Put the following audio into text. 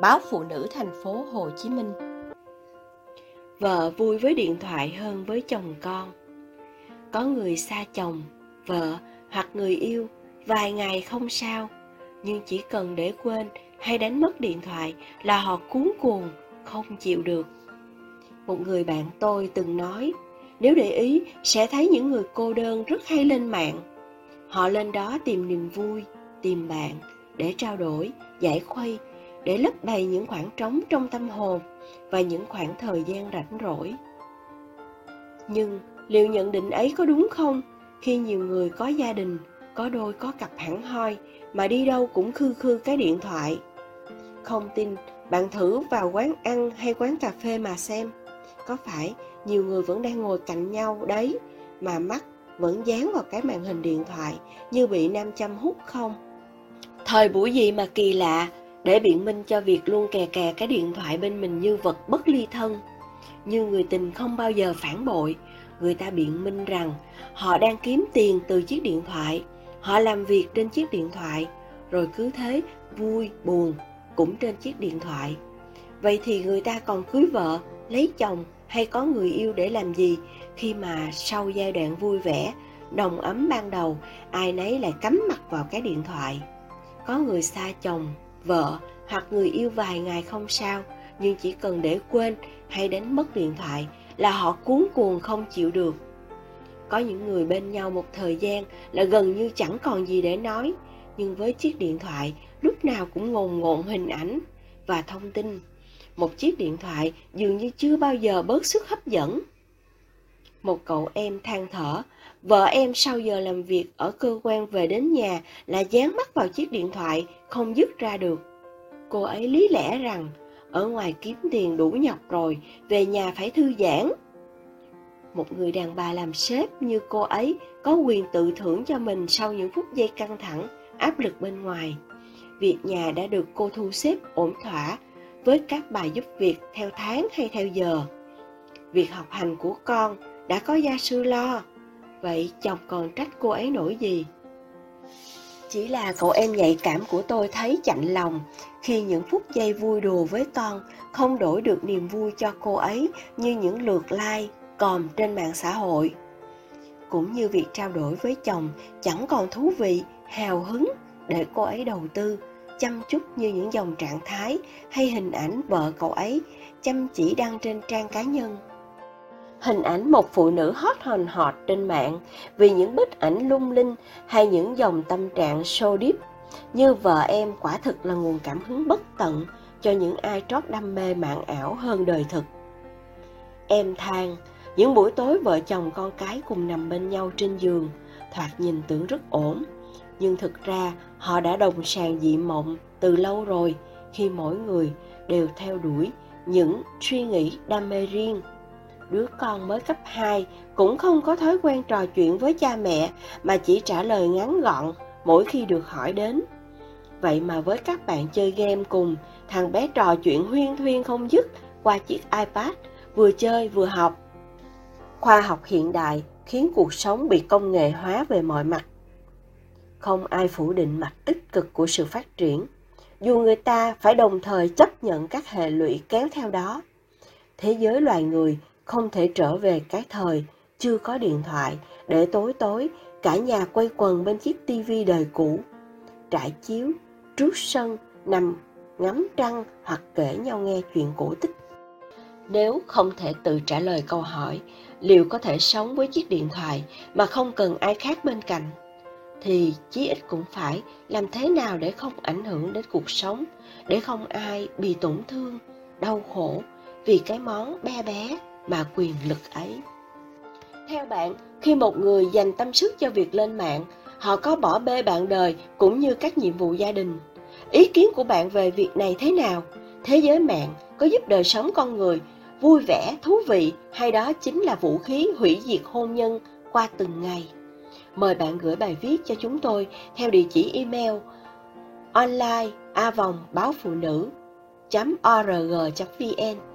báo Phụ nữ thành phố Hồ Chí Minh. Vợ vui với điện thoại hơn với chồng con. Có người xa chồng, vợ hoặc người yêu vài ngày không sao, nhưng chỉ cần để quên hay đánh mất điện thoại là họ cuốn cuồng, không chịu được. Một người bạn tôi từng nói, nếu để ý sẽ thấy những người cô đơn rất hay lên mạng. Họ lên đó tìm niềm vui, tìm bạn để trao đổi, giải khuây để lấp đầy những khoảng trống trong tâm hồn và những khoảng thời gian rảnh rỗi. Nhưng liệu nhận định ấy có đúng không khi nhiều người có gia đình, có đôi có cặp hẳn hoi mà đi đâu cũng khư khư cái điện thoại? Không tin, bạn thử vào quán ăn hay quán cà phê mà xem. Có phải nhiều người vẫn đang ngồi cạnh nhau đấy mà mắt vẫn dán vào cái màn hình điện thoại như bị nam châm hút không? Thời buổi gì mà kỳ lạ để biện minh cho việc luôn kè kè cái điện thoại bên mình như vật bất ly thân. Như người tình không bao giờ phản bội, người ta biện minh rằng họ đang kiếm tiền từ chiếc điện thoại, họ làm việc trên chiếc điện thoại, rồi cứ thế vui, buồn cũng trên chiếc điện thoại. Vậy thì người ta còn cưới vợ, lấy chồng hay có người yêu để làm gì khi mà sau giai đoạn vui vẻ, đồng ấm ban đầu, ai nấy lại cắm mặt vào cái điện thoại. Có người xa chồng, vợ hoặc người yêu vài ngày không sao, nhưng chỉ cần để quên hay đánh mất điện thoại là họ cuốn cuồng không chịu được. Có những người bên nhau một thời gian là gần như chẳng còn gì để nói, nhưng với chiếc điện thoại lúc nào cũng ngồn ngộn hình ảnh và thông tin. Một chiếc điện thoại dường như chưa bao giờ bớt sức hấp dẫn. Một cậu em than thở, vợ em sau giờ làm việc ở cơ quan về đến nhà là dán mắt vào chiếc điện thoại, không dứt ra được. Cô ấy lý lẽ rằng, ở ngoài kiếm tiền đủ nhọc rồi, về nhà phải thư giãn. Một người đàn bà làm sếp như cô ấy có quyền tự thưởng cho mình sau những phút giây căng thẳng, áp lực bên ngoài. Việc nhà đã được cô thu xếp ổn thỏa với các bài giúp việc theo tháng hay theo giờ. Việc học hành của con đã có gia sư lo, vậy chồng còn trách cô ấy nổi gì? Chỉ là cậu em nhạy cảm của tôi thấy chạnh lòng khi những phút giây vui đùa với con không đổi được niềm vui cho cô ấy như những lượt like, còm trên mạng xã hội. Cũng như việc trao đổi với chồng chẳng còn thú vị, hào hứng để cô ấy đầu tư, chăm chút như những dòng trạng thái hay hình ảnh vợ cậu ấy chăm chỉ đăng trên trang cá nhân hình ảnh một phụ nữ hot hòn hot trên mạng vì những bức ảnh lung linh hay những dòng tâm trạng show deep. Như vợ em quả thực là nguồn cảm hứng bất tận cho những ai trót đam mê mạng ảo hơn đời thực. Em than, những buổi tối vợ chồng con cái cùng nằm bên nhau trên giường, thoạt nhìn tưởng rất ổn, nhưng thực ra họ đã đồng sàng dị mộng từ lâu rồi khi mỗi người đều theo đuổi những suy nghĩ đam mê riêng đứa con mới cấp 2 cũng không có thói quen trò chuyện với cha mẹ mà chỉ trả lời ngắn gọn mỗi khi được hỏi đến. Vậy mà với các bạn chơi game cùng, thằng bé trò chuyện huyên thuyên không dứt qua chiếc iPad, vừa chơi vừa học. Khoa học hiện đại khiến cuộc sống bị công nghệ hóa về mọi mặt. Không ai phủ định mặt tích cực của sự phát triển, dù người ta phải đồng thời chấp nhận các hệ lụy kéo theo đó. Thế giới loài người không thể trở về cái thời, chưa có điện thoại, để tối tối, cả nhà quay quần bên chiếc tivi đời cũ. Trải chiếu, trước sân, nằm, ngắm trăng hoặc kể nhau nghe chuyện cổ tích. Nếu không thể tự trả lời câu hỏi, liệu có thể sống với chiếc điện thoại mà không cần ai khác bên cạnh, thì chí ít cũng phải làm thế nào để không ảnh hưởng đến cuộc sống, để không ai bị tổn thương, đau khổ vì cái món bé bé mà quyền lực ấy. Theo bạn, khi một người dành tâm sức cho việc lên mạng, họ có bỏ bê bạn đời cũng như các nhiệm vụ gia đình. Ý kiến của bạn về việc này thế nào? Thế giới mạng có giúp đời sống con người vui vẻ, thú vị hay đó chính là vũ khí hủy diệt hôn nhân qua từng ngày? Mời bạn gửi bài viết cho chúng tôi theo địa chỉ email online a vòng báo phụ nữ org vn